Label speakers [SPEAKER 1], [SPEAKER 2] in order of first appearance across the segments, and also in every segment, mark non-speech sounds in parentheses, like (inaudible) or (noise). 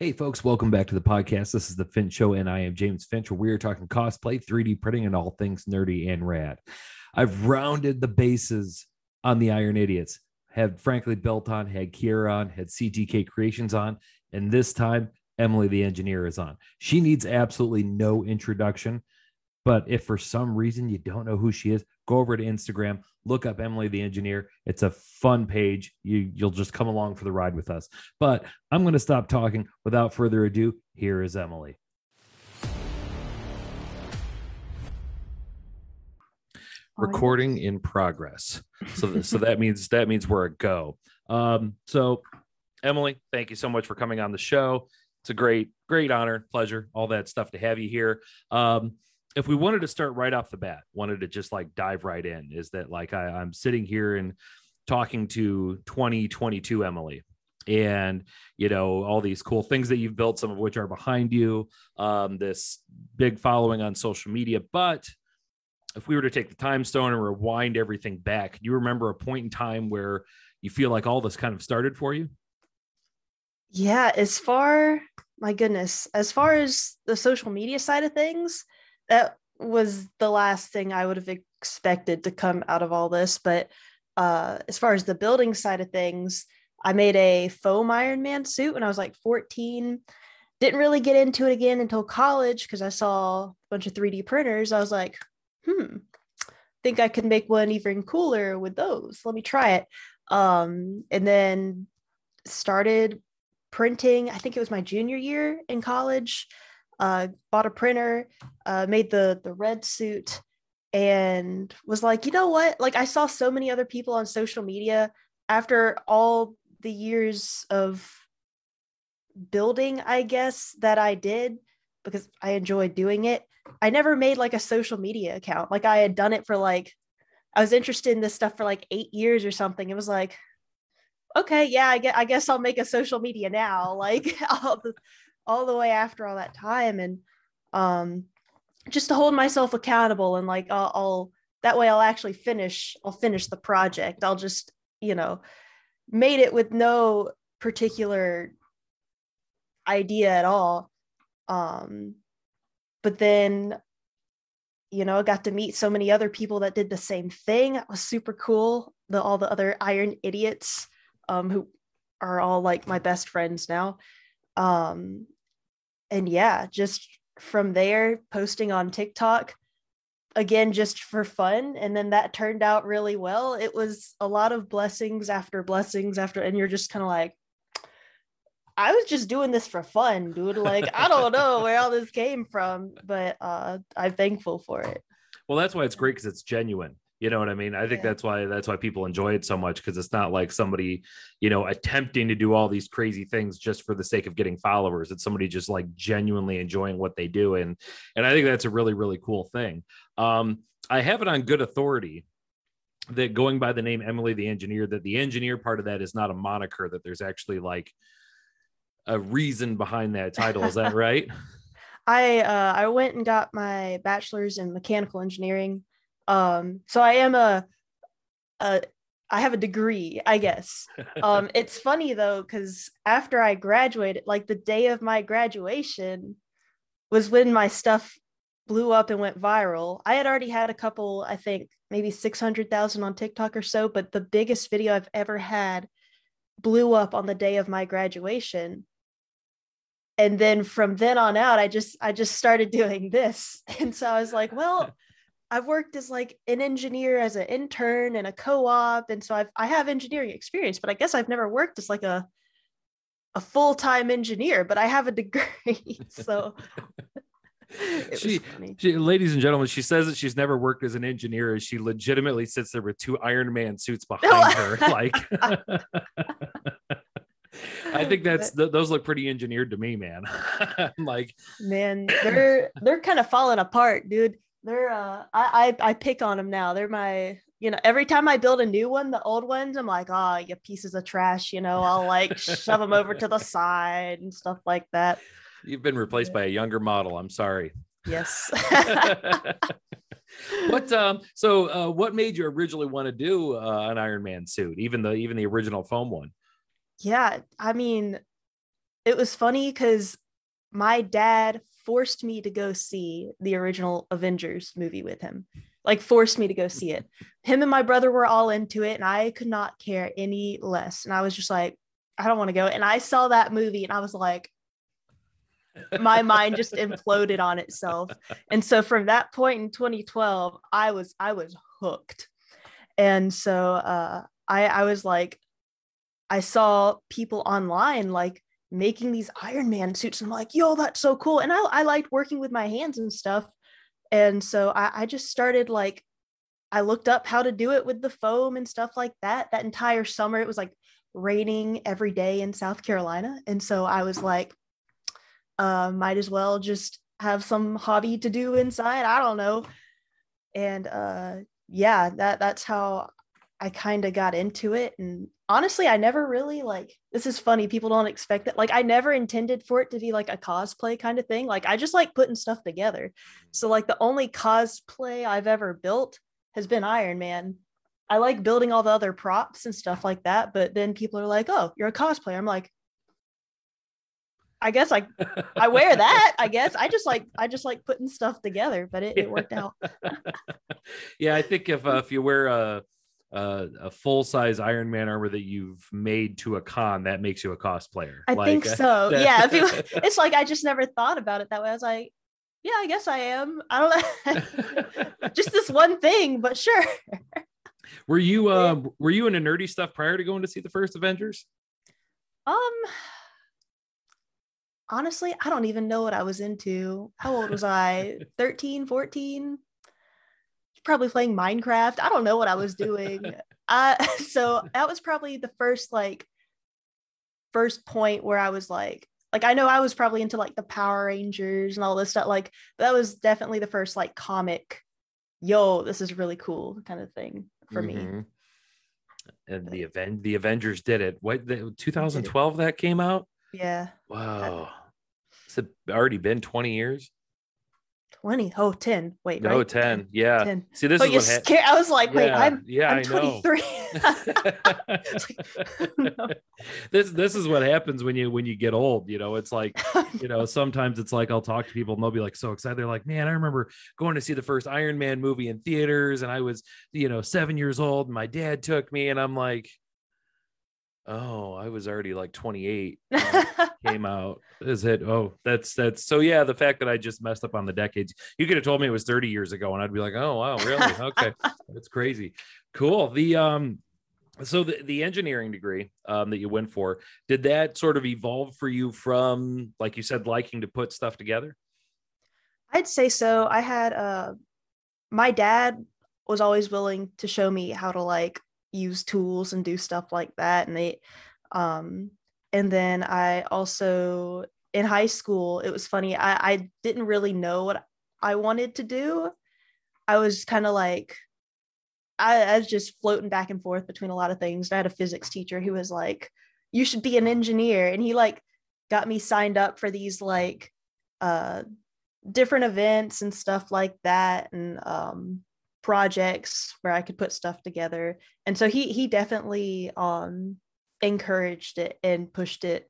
[SPEAKER 1] Hey, folks, welcome back to the podcast. This is the Finch Show, and I am James Finch, where we are talking cosplay, 3D printing, and all things nerdy and rad. I've rounded the bases on the Iron Idiots, had frankly built on, had Kiera on, had CTK Creations on, and this time Emily the engineer is on. She needs absolutely no introduction. But if for some reason you don't know who she is, go over to Instagram, look up Emily the engineer. It's a fun page. You you'll just come along for the ride with us. But I'm going to stop talking without further ado. Here is Emily. Recording in progress. So so that means (laughs) that means we're a go. Um so Emily, thank you so much for coming on the show. It's a great great honor, pleasure, all that stuff to have you here. Um if we wanted to start right off the bat, wanted to just like dive right in, is that like I, I'm sitting here and talking to 2022 Emily, and you know all these cool things that you've built, some of which are behind you, um, this big following on social media. But if we were to take the time stone and rewind everything back, do you remember a point in time where you feel like all this kind of started for you?
[SPEAKER 2] Yeah, as far my goodness, as far as the social media side of things, that was the last thing I would have expected to come out of all this. But uh, as far as the building side of things, I made a foam Iron Man suit when I was like 14. Didn't really get into it again until college because I saw a bunch of 3D printers. I was like, hmm, think I could make one even cooler with those. Let me try it. Um, and then started printing, I think it was my junior year in college uh, bought a printer, uh, made the the red suit, and was like, you know what? Like I saw so many other people on social media after all the years of building, I guess that I did because I enjoyed doing it. I never made like a social media account. Like I had done it for like I was interested in this stuff for like eight years or something. It was like, okay, yeah, I guess, I guess I'll make a social media now. (laughs) Like I'll all the way after all that time and um just to hold myself accountable and like I'll, I'll that way I'll actually finish I'll finish the project. I'll just you know made it with no particular idea at all. Um but then you know I got to meet so many other people that did the same thing. It was super cool. The all the other iron idiots um who are all like my best friends now um and yeah just from there posting on tiktok again just for fun. And then that turned out really well. It was a lot of blessings after blessings after and you're just kind of like i was just doing this for fun dude. Like i don't know where all this came from but uh i'm thankful for it.
[SPEAKER 1] Well that's why it's great because it's genuine you know what I mean? I think yeah. that's why that's why people enjoy it so much because it's not like somebody, you know, attempting to do all these crazy things just for the sake of getting followers. It's somebody just like genuinely enjoying what they do, and and I think that's a really really cool thing. Um, I have it on good authority that going by the name Emily the engineer, that the engineer part of that is not a moniker. That there's actually like a reason behind that title. Is that (laughs) right?
[SPEAKER 2] I uh, I went and got my bachelor's in mechanical engineering um, so I am a, a I have a degree, I guess. (laughs) Um, it's funny though, because after I graduated, like the day of my graduation was when my stuff blew up and went viral. I had already had a couple, I think maybe 600,000 on TikTok or so, but the biggest video I've ever had blew up on the day of my graduation. And then from then on out, I just I just started doing this. (laughs) And so I was like, well, (laughs) I've worked as like an engineer as an intern and a co-op, and so I've I have engineering experience, but I guess I've never worked as like a a full-time engineer, but I have a degree. (laughs) so (laughs)
[SPEAKER 1] she, she, ladies and gentlemen, she says that she's never worked as an engineer. She legitimately sits there with two Iron Man suits (laughs) behind her. Like, I think that's th- those look pretty engineered to me, man. like,
[SPEAKER 2] man, they're they're kind of falling apart, dude they're uh I, I I pick on them now. They're my you know every time I build a new one, the old ones I'm like, oh, you pieces of trash. You know, I'll like shove them over to the (laughs) side and stuff like that.
[SPEAKER 1] You've been replaced yeah. by a younger model. I'm sorry.
[SPEAKER 2] Yes. (laughs)
[SPEAKER 1] what um so uh what made you originally want to do uh, an Iron Man suit, even the even the original foam one?
[SPEAKER 2] Yeah, I mean, it was funny because my dad forced me to go see the original Avengers movie with him. Like forced me to go see it. Him and my brother were all into it, and I could not care any less. And I was just like, I don't want to go. And I saw that movie, and I was like, my mind just imploded on itself. And so from that point in 2012, I was I was hooked. And so uh, I I was like, I saw people online like making these Iron Man suits. And I'm like, yo, that's so cool. And I, I liked working with my hands and stuff. And so I, I just started like, I looked up how to do it with the foam and stuff like that. That entire summer, it was like raining every day in South Carolina. And so I was like, uh, might as well just have some hobby to do inside. I don't know. And uh, yeah, that that's how I kind of got into it. And honestly, I never really like this is funny. People don't expect that. Like, I never intended for it to be like a cosplay kind of thing. Like, I just like putting stuff together. So, like, the only cosplay I've ever built has been Iron Man. I like building all the other props and stuff like that. But then people are like, oh, you're a cosplayer. I'm like, I guess I I wear that. I guess I just like I just like putting stuff together, but it, it worked out. (laughs)
[SPEAKER 1] yeah, I think if uh, if you wear a uh, a full size Iron Man armor that you've made to a con, that makes you a cosplayer.
[SPEAKER 2] I like, think so. (laughs) Yeah. You, (laughs) it's like I just never thought about it that way. I was like, yeah, I guess I am. I don't know. (laughs) just this one thing, but sure.
[SPEAKER 1] were you uh, were you into nerdy stuff prior to going to see the first Avengers?
[SPEAKER 2] Um honestly, I don't even know what I was into. How old was I? 13, 14? Probably playing Minecraft. I don't know what I was doing. (laughs) uh, (laughs) so that was probably the first like first point where I was like, like I know I was probably into like the Power Rangers and all this stuff. Like that was definitely the first like comic, yo, this is really cool kind of thing for mm-hmm. me.
[SPEAKER 1] And the event, the Avengers did it. What the, 2012 that came out?
[SPEAKER 2] Yeah.
[SPEAKER 1] Wow. It's already been 20 years.
[SPEAKER 2] 20 oh 10 wait
[SPEAKER 1] no right? 10 (laughs) yeah. 10. see this
[SPEAKER 2] but
[SPEAKER 1] is
[SPEAKER 2] what ha- i was like wait
[SPEAKER 1] yeah,
[SPEAKER 2] i'm
[SPEAKER 1] yeah
[SPEAKER 2] i'm 23 (laughs) (laughs)
[SPEAKER 1] this this is what happens when you when you get old you know? It's like you know. sometimes it's like i'll talk to people and they'll be like so excited. They're like man i remember going to see the first iron man movie in theaters and i was you know seven years old and my dad took me. And i'm like oh i was already like 28 (laughs) came out. Is it? Oh that's that's so yeah the fact that i just messed up on the decades. You could have told me it was 30 years ago and i'd be like oh wow really? (laughs) Okay that's crazy. Cool. The um so the, the engineering degree um, that you went for did that sort of evolve for you from like you said liking to put stuff together?
[SPEAKER 2] I'd say so. I had uh my dad was always willing to show me how to like use tools and do stuff like that and they um and then i also in high school it was funny i, I didn't really know what i wanted to do. I was kind of like I, I was just floating back and forth between a lot of things i had a physics teacher who was like you should be an engineer and he like got me signed up for these like uh different events and stuff like that and um projects where I could put stuff together. And so he he definitely um encouraged it and pushed it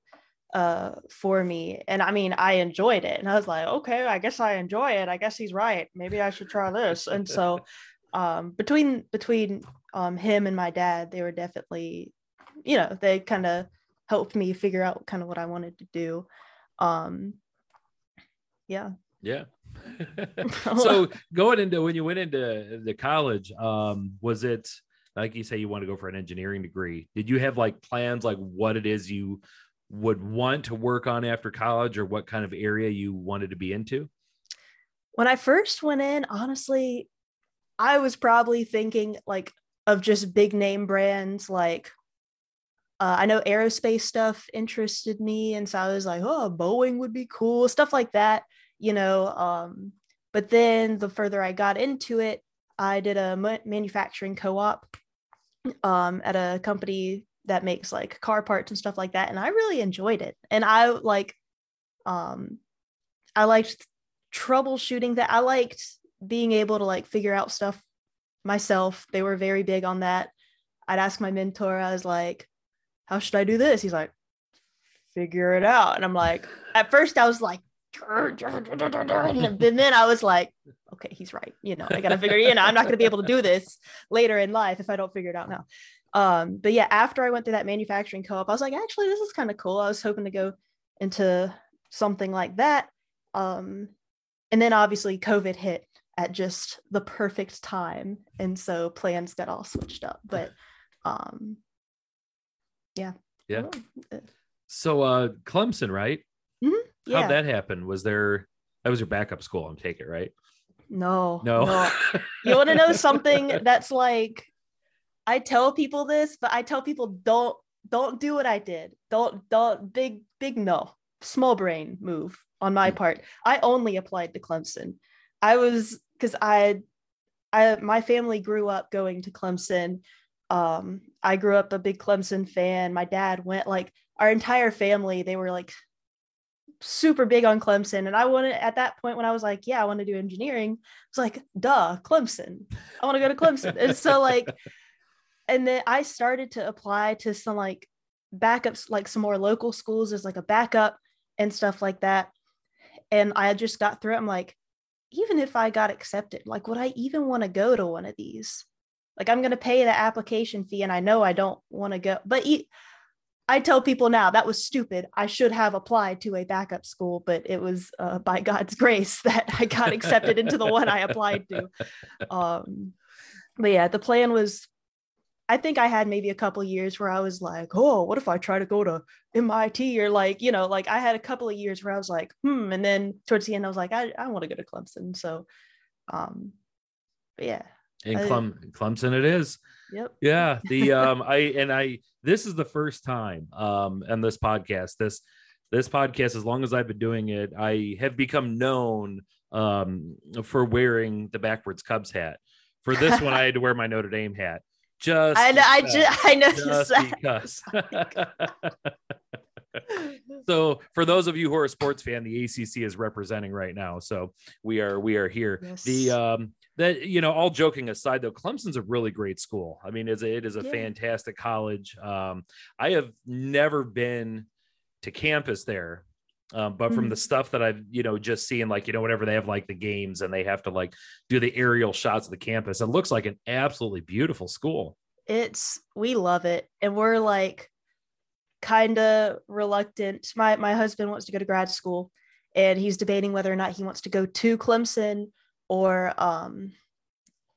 [SPEAKER 2] uh for me. And I mean I enjoyed it. And I was like, okay, I guess I enjoy it. I guess he's right. Maybe I should try this. And so (laughs) um between between um him and my dad, they were definitely, you know, they kind of helped me figure out kind of what I wanted to do. Um yeah.
[SPEAKER 1] Yeah. So (laughs) going into when you went into the college, um, was it like you say you want to go for an engineering degree? Did you have like plans like what it is you would want to work on after college or what kind of area you wanted to be into?
[SPEAKER 2] When I first went in, honestly, I was probably thinking like of just big name brands like uh, I know aerospace stuff interested me, and so I was like, "Oh, Boeing would be cool," stuff like that you know um, but then the further i got into it i did a manufacturing co-op um, at a company that makes like car parts and stuff like that and i really enjoyed it. And i like um i liked troubleshooting that. I liked being able to like figure out stuff myself. They were very big on that. I'd ask my mentor i was like how should i do this? He's like figure it out. And I'm like, at first I was like, and then I was like, okay, he's right. You know, I gotta figure, you know, I'm not gonna be able to do this later in life if I don't figure it out now. Um, but yeah, after I went through that manufacturing co-op, I was like, actually, this is kind of cool. I was hoping to go into something like that. Um, and then obviously COVID hit at just the perfect time. And so plans got all switched up. But um yeah.
[SPEAKER 1] Yeah. So uh Clemson, right?
[SPEAKER 2] Yeah.
[SPEAKER 1] How'd that happen? Was there that was your backup school, I'm taking it, right?
[SPEAKER 2] No.
[SPEAKER 1] No.
[SPEAKER 2] no. (laughs) you want to know something that's like I tell people this, but I tell people don't don't do what I did. Don't don't big big no. Small brain move on my part. I only applied to Clemson. I was because I I my family grew up going to Clemson. Um, I grew up a big Clemson fan. My dad went like our entire family, they were like super big on Clemson. And I wanted at that point when I was like, yeah, I want to do engineering. It's like, duh, Clemson. I want to go to Clemson. and so like, and then I started to apply to some like backups, like some more local schools as like a backup and stuff like that. And I just got through it. I'm like, even if I got accepted, like, would I even want to go to one of these? Like, I'm going to pay the application fee and I know I don't want to go. But e- I tell people now that was stupid. I should have applied to a backup school, but it was uh, by God's (laughs) grace that I got accepted into the one I applied to. Um, but yeah, the plan was I think I had maybe a couple years where I was like, oh, what if I try to go to MIT or like, you know, like I had a couple of years where I was like, hmm. And then towards the end, I was like, I, I want to go to Clemson. So, um, yeah.
[SPEAKER 1] In Clem- Clemson it is.
[SPEAKER 2] Yep.
[SPEAKER 1] Yeah. The, um, I, and I, this is the first time, um, and this podcast, this, this podcast, as long as I've been doing it, I have become known, um, for wearing the backwards Cubs hat. For this one, I had to wear my Notre Dame hat just
[SPEAKER 2] I know, I just I noticed
[SPEAKER 1] just
[SPEAKER 2] that.
[SPEAKER 1] because. (laughs) (laughs) so for those of you who are a sports fan, the ACC is representing right now. So we are we are here.
[SPEAKER 2] Yes.
[SPEAKER 1] The um that you know all joking aside though clemson's a really great school. I mean it's a, it is a
[SPEAKER 2] Yeah.
[SPEAKER 1] fantastic college. Um i have never been to campus there um, but from
[SPEAKER 2] Mhm.
[SPEAKER 1] the stuff that i've you know just seen like you know whenever they have like the games and they have to like do the aerial shots of the campus it looks like an absolutely beautiful school.
[SPEAKER 2] It's we love it. And we're like kind of reluctant. My my husband wants to go to grad school and he's debating whether or not he wants to go to clemson or um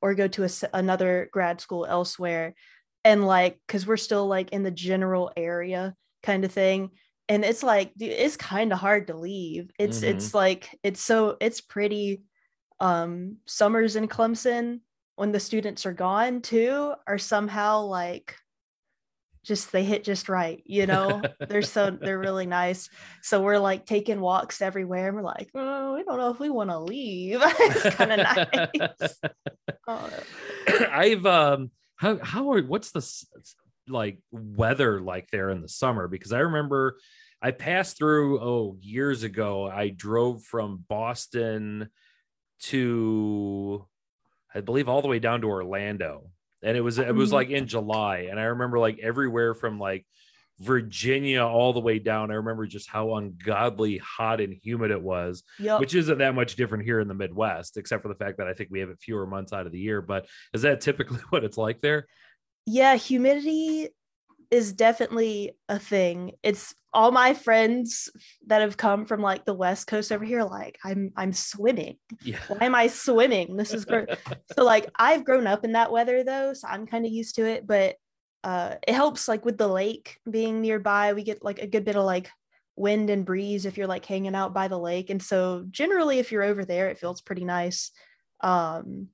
[SPEAKER 2] or go to a another grad school elsewhere. And like because we're still like in the general area kind of thing. And it's like dude, it's kind of hard to leave. It's
[SPEAKER 1] Mhm.
[SPEAKER 2] it's like it's so it's pretty um summers in clemson when the students are gone too are somehow like just they hit just right you know? (laughs) They're so they're really nice. So we're like taking walks everywhere and we're like oh we don't know if we want to leave. (laughs) It's kind of nice. Oh. (laughs)
[SPEAKER 1] I've um how how are what's the like weather like there in the summer? Because I remember I passed through oh years ago I drove from Boston to I believe all the way down to Orlando and it was it was like in July and I remember like everywhere from like Virginia all the way down I remember just how ungodly hot and humid it was
[SPEAKER 2] yep.
[SPEAKER 1] which isn't that much different here in the Midwest, except for the fact that I think we have it fewer months out of the year. But is that typically (laughs) what it's like there?
[SPEAKER 2] yeah humidity is definitely a thing. It's all my friends that have come from like the west coast over here like i'm i'm swimming.
[SPEAKER 1] Yeah.
[SPEAKER 2] why am i swimming? This is great (laughs) so like i've grown up in that weather though so i'm kind of used to it but uh it helps like with the lake being nearby. We get like a good bit of like wind and breeze if you're like hanging out by the lake and so generally if you're over there it feels pretty nice. Um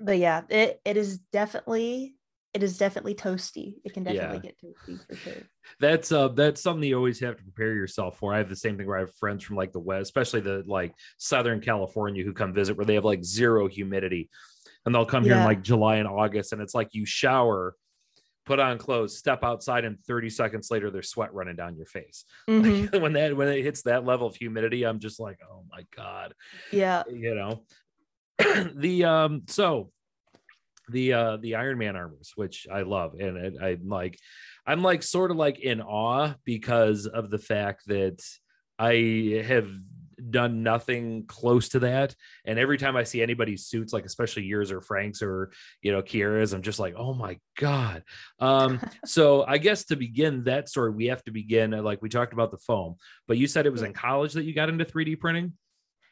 [SPEAKER 2] but yeah it it is definitely it is definitely toasty it can definitely get toasty for sure
[SPEAKER 1] That's uh that's something you always have to prepare yourself for. I have the same thing where I have friends from like the west, especially the like Southern California who come visit where they have like zero humidity. And they'll come here in like July and August, and it's like you shower, put on clothes, step outside, and 30 seconds later there's sweat running down your face. (laughs)
[SPEAKER 2] Mhm. (laughs)
[SPEAKER 1] when that when it hits that level of humidity, I'm just like, oh my God.
[SPEAKER 2] yeah
[SPEAKER 1] you know (clears throat) the um so the uh the Iron Man armors, which I love, and, and I'm like, I'm like sort of like in awe because of the fact that I have done nothing close to that. And every time I see anybody's suits, like especially yours or Frank's or you know Kiera's, I'm just like, oh my god. Um, (laughs) so I guess to begin that story, we have to begin uh, like we talked about the foam, but you said it was in college that you got into 3D printing.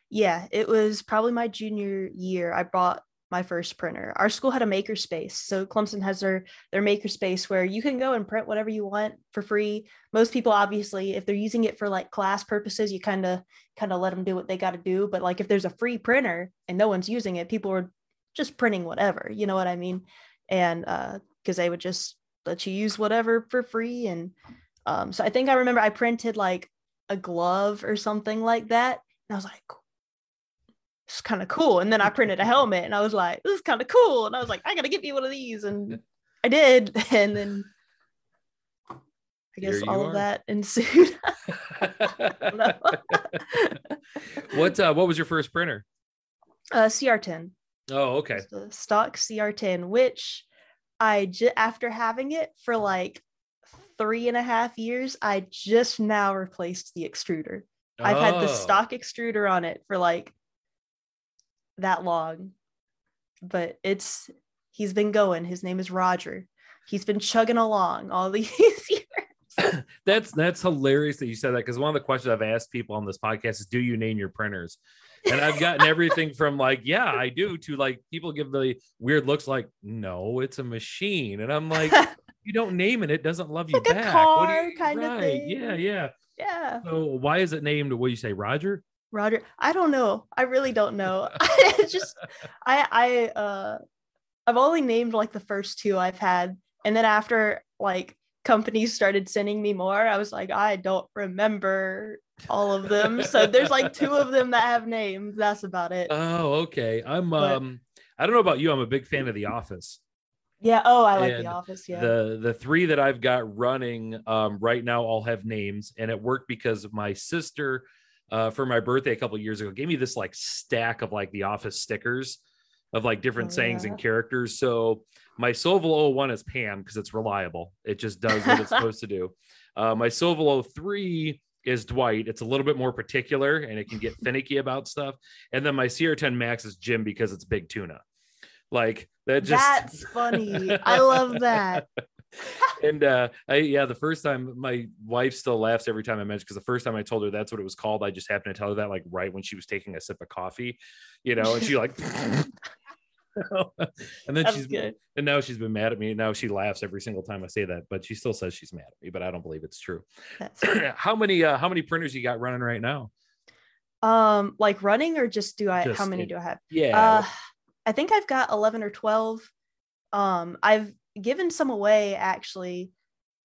[SPEAKER 2] Yeah, it was probably my junior year. I bought my first printer. Our school had a makerspace. So Clemson has their their makerspace where you can go and print whatever you want for free. Most people obviously if they're using it for like class purposes, you kind of kind of let them do what they got to do, but like if there's a free printer and no one's using it, people are just printing whatever, you know what I mean? And uh cuz they would just let you use whatever for free and um so I think I remember I printed like a glove or something like that. And I was like, it's kind of cool. And then I printed a helmet and I was like, this is kind of cool. And I was like, I gotta get me one of these. And I did. (laughs) And then I guess all are. of that ensued. (laughs) (laughs)
[SPEAKER 1] what uh, what was your first printer?
[SPEAKER 2] Uh CR10.
[SPEAKER 1] Oh, okay.
[SPEAKER 2] The stock CR10, which I just after having it for like three and a half years, I just now replaced the extruder. Oh. I've had the oh. stock extruder on it for like that long, but it's he's been going. His name is Roger. He's been chugging along all (laughs) these years. (laughs)
[SPEAKER 1] that's that's hilarious that you said that because one of the questions I've asked people on this podcast is, "Do you name your printers?" And I've gotten everything from like, "Yeah, I do," to like people give the weird looks like, "No, it's a machine," and I'm like, (laughs) "You don't name it; it doesn't love you
[SPEAKER 2] like
[SPEAKER 1] back."
[SPEAKER 2] Car, you, kind right, of thing.
[SPEAKER 1] Yeah, yeah,
[SPEAKER 2] yeah.
[SPEAKER 1] So why is it named? What do you say, Roger?
[SPEAKER 2] Roger, I don't know. I really don't know. (laughs) (laughs) it's just I I uh I've only named like the first two I've had. And then after like companies started sending me more, I was like, I don't remember all of them. so there's like two of them that have names. That's about it.
[SPEAKER 1] Oh, okay. I'm but, um I don't know about you. I'm a big fan of The Office.
[SPEAKER 2] Yeah. Oh, I like and The Office. Yeah.
[SPEAKER 1] The the three that I've got running um, right now all have names, and it worked because my sister uh, for my birthday a couple years ago gave me this like stack of like the office stickers of like different oh, sayings yeah. and characters. So my Sovol 01 is Pam because it's reliable. It just does what it's supposed to do. (laughs) Uh, my Sovol 03 is Dwight. It's a little bit more particular and it can get (laughs) finicky about stuff. And then my CR10 Max is Jim because it's big tuna. Like that just
[SPEAKER 2] That's funny. I love that. (laughs) (laughs)
[SPEAKER 1] and uh I yeah, the first time my wife still laughs every time I mention because the first time I told her that's what it was called, I just happened to tell her that like right when she was taking a sip of coffee, you know, and she like (laughs) (laughs) and then that's she's good. and now she's been mad at me. Now she laughs every single time I say that, but she still says she's mad at me, but I don't believe it's true. (clears throat) how many uh how many printers you got running right now?
[SPEAKER 2] Um like running or just do I just, how many do I have?
[SPEAKER 1] Yeah.
[SPEAKER 2] Uh, I think I've got 11 or 12. Um I've given some away actually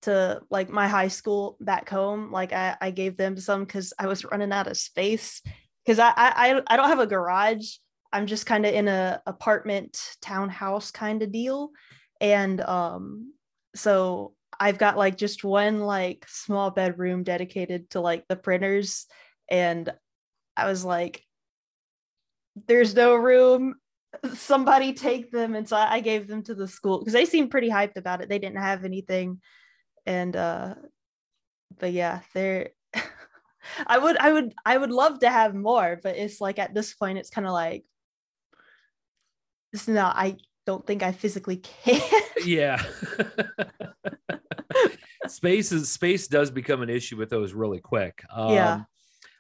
[SPEAKER 2] to like my high school back home. Like I, I gave them some because I was running out of space because I, I I don't have a garage. I'm just kind of in a apartment townhouse kind of deal, and um, so I've got like just one like small bedroom dedicated to like the printers, and I was like, there's no room somebody take them and so i gave them to the school because they seemed pretty hyped about it. They didn't have anything. And uh but yeah they're (laughs) i would i would i would love to have more but it's like at this point it's kind of like it's not i don't think i physically can. (laughs)
[SPEAKER 1] Yeah. (laughs) Space is space does become an issue with those really quick. Um,
[SPEAKER 2] yeah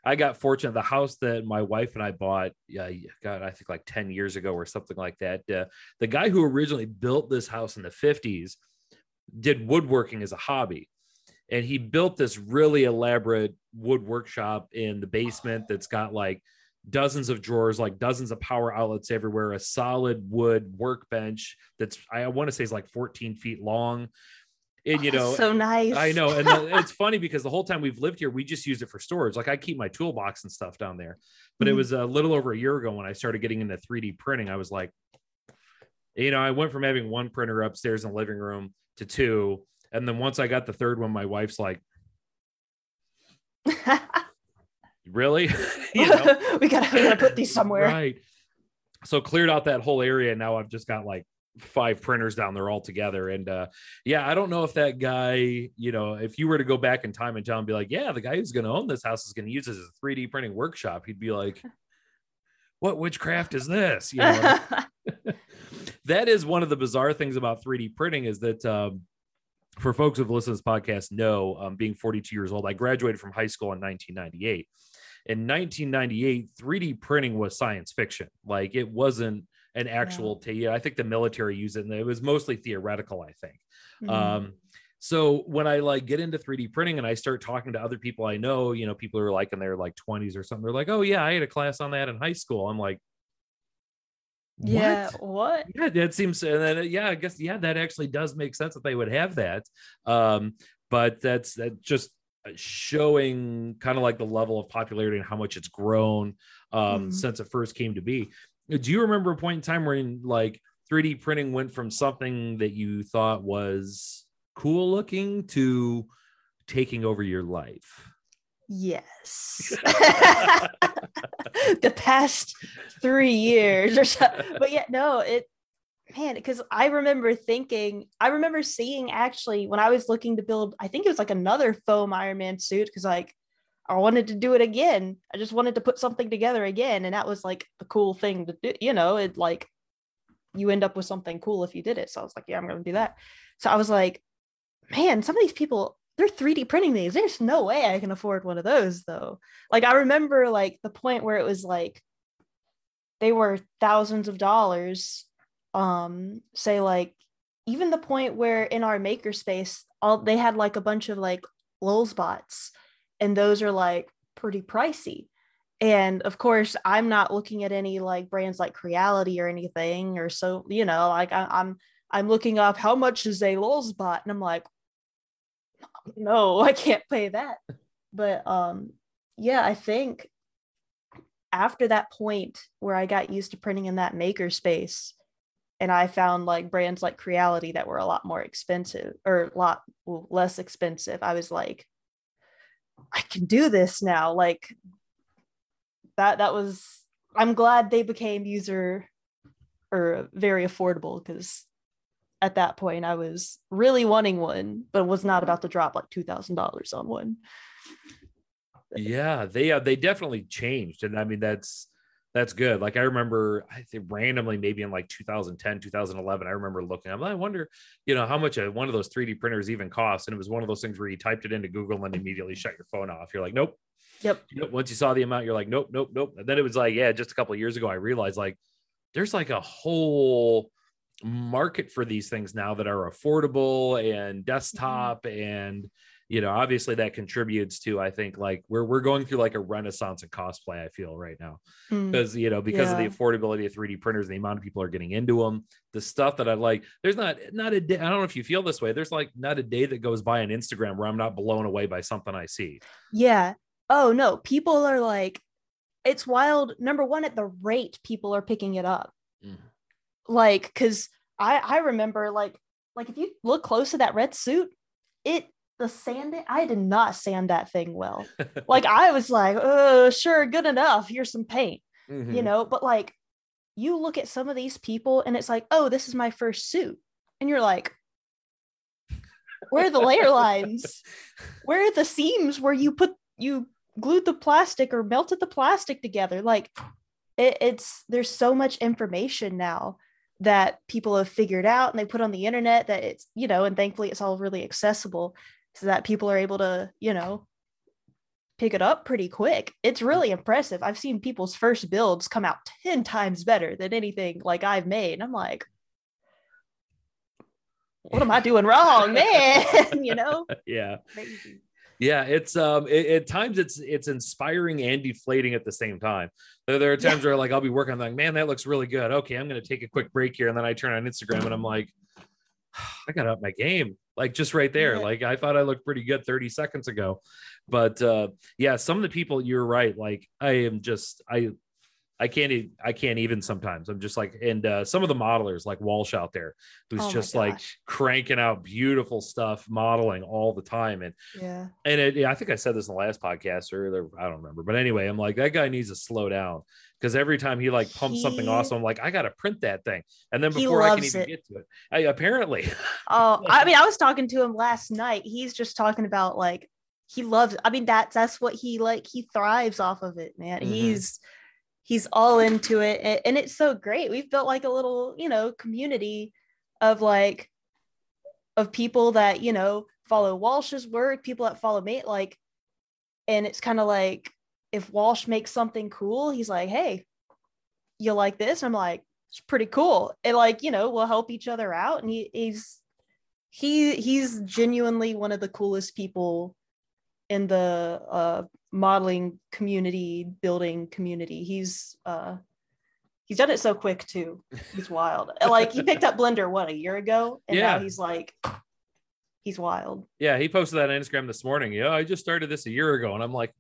[SPEAKER 1] I got fortunate. The house that my wife and I bought, yeah, God, I think like 10 years ago or something like that. Uh, the guy who originally built this house in the 50s did woodworking as a hobby. And he built this really elaborate wood workshop in the basement that's got like dozens of drawers, like dozens of power outlets everywhere, a solid wood workbench that's, I want to say, is like 14 feet long and you oh, know
[SPEAKER 2] so nice.
[SPEAKER 1] i know and the, it's (laughs) funny because the whole time we've lived here we just used it for storage. Like i keep my toolbox and stuff down there. But mm-hmm. it was a little over a year ago when i started getting into 3d printing i was like you know i went from having one printer upstairs in the living room to two. And then once i got the third one my wife's like (laughs) really? (laughs)
[SPEAKER 2] You know? we gotta we gotta put these somewhere.
[SPEAKER 1] Right. So cleared out that whole area and now i've just got like five printers down there all together. And uh, yeah, I don't know if that guy, you know, if you were to go back in time and tell him, be like, yeah, the guy who's going to own this house is going to use this as a 3D printing workshop, he'd be like, (laughs) what witchcraft is this? You know, (laughs) (laughs) that is one of the bizarre things about 3D printing is that um, for folks who've listened to this podcast know, um, being 42 years old, I graduated from high school in 1998. In 1998, 3D printing was science fiction. Like it wasn't an actual yeah. I think the military used it and it was mostly theoretical, I think. Mm-hmm. Um, so when I like get into 3D printing and I start talking to other people I know, you know, people who are like in their like 20s or something, they're like, oh yeah, I had a class on that in high school. I'm like,
[SPEAKER 2] what? Yeah, what?
[SPEAKER 1] Yeah, that seems and then yeah, I guess yeah, that actually does make sense that they would have that. Um, but that's that just showing kind of like the level of popularity and how much it's grown um mm-hmm. since it first came to be. Do you remember a point in time when like 3D printing went from something that you thought was cool looking to taking over your life?
[SPEAKER 2] Yes. (laughs) (laughs) the past three years or so. But yeah, no, it man, because I remember thinking, I remember seeing actually when I was looking to build, I think it was like another foam Iron Man suit, because like I wanted to do it again. I just wanted to put something together again. And that was like the cool thing to do, you know, it like you end up with something cool if you did it. So I was like, yeah, I'm gonna do that. So I was like, man, some of these people, they're 3D printing these. There's no way I can afford one of those though. Like I remember like the point where it was like they were thousands of dollars. Um, say like even the point where in our makerspace, all they had like a bunch of like Lulzbots, and those are like pretty pricey. And of course, I'm not looking at any like brands like Creality or anything, or so you know, like I, I'm I'm looking up how much is a Lulzbot, and I'm like, no, (laughs) I can't pay that. But um, yeah, I think after that point where I got used to printing in that maker space, and I found like brands like Creality that were a lot more expensive or a lot less expensive, I was like, I can do this now. Like that that was I'm glad they became user or very affordable because at that point I was really wanting one, but was not about to drop like two thousand dollars on one.
[SPEAKER 1] Yeah, they uh, they definitely changed, and I mean that's that's good. Like I remember, I think randomly, maybe in like 2010, 2011, I remember looking. I'm, I wonder, you know, how much a, one of those 3D printers even costs. And it was one of those things where you typed it into Google and immediately shut your phone off. You're like, nope.
[SPEAKER 2] Yep.
[SPEAKER 1] Once you saw the amount, you're like, nope, nope, nope. And then it was like, yeah, just a couple of years ago, I realized like there's like a whole market for these things now that are affordable and mm-hmm. desktop mm-hmm. and you know obviously that contributes to i think like we're we're going through like a renaissance in cosplay i feel right now because mm. you know because yeah. of the affordability of 3d printers the amount of people are getting into them the stuff that i like there's not not a day i don't know if you feel this way there's like not a day that goes by on instagram where i'm not blown away by something i see
[SPEAKER 2] yeah oh no people are like it's wild number one at the rate people are picking it up mm. like because i i remember like like if you look close to that red suit it the sanding, I did not sand that thing well. (laughs) like I was like, oh, sure, good enough. Here's some paint, mm-hmm. you know. But like, you look at some of these people, and it's like, oh, this is my first suit, and you're like, where are the layer lines? (laughs) Where are the seams where you put you glued the plastic or melted the plastic together? Like, it, it's there's so much information now that people have figured out and they put on the internet that it's you know and thankfully it's all really accessible so that people are able to, you know, pick it up pretty quick. It's really impressive. I've seen people's first builds come out 10 times better than anything like I've made. And I'm like, what am I (laughs) doing wrong, man? (laughs) you know?
[SPEAKER 1] Yeah. Crazy. Yeah, it's um it, at times it's it's inspiring and deflating at the same time. There, there are times yeah. where like I'll be working, I'm like, man, that looks really good. Okay, I'm gonna take a quick break here, and then I turn on Instagram and I'm like, (sighs) I got up my game like just right there. Yeah. Like I thought I looked pretty good 30 seconds ago. But uh yeah, some of the people you're right. Like I am just I I can't e- I can't even sometimes. I'm just like and uh, some of the modelers like Walsh out there who's
[SPEAKER 2] Oh
[SPEAKER 1] just like cranking out beautiful stuff modeling all the time and
[SPEAKER 2] Yeah.
[SPEAKER 1] and it, yeah, I think I said this in the last podcast or I don't remember but anyway I'm like that guy needs to slow down because every time he like pumps something awesome I'm like I gotta print that thing and then before I can even
[SPEAKER 2] it.
[SPEAKER 1] get to it I apparently (laughs)
[SPEAKER 2] Oh, I mean, I was talking to him last night. He's just talking about like he loves. I mean, that's that's what he like. He thrives off of it, man.
[SPEAKER 1] Mhm.
[SPEAKER 2] He's he's all into it, and, it's so great. We've built like a little, you know, community of like of people that you know follow Walsh's work, people that follow me, like, and it's kind of like if Walsh makes something cool, he's like, hey, you like this? I'm like, it's pretty cool. And like, you know, we'll help each other out. And he, he's he he's genuinely one of the coolest people in the uh modeling community, building community. He's uh he's done it so quick too. He's wild. (laughs) Like he picked up Blender what a year ago, and
[SPEAKER 1] Yeah.
[SPEAKER 2] now he's like he's wild.
[SPEAKER 1] Yeah, he posted that on Instagram this morning. Yeah, I just started this a year ago, and I'm like,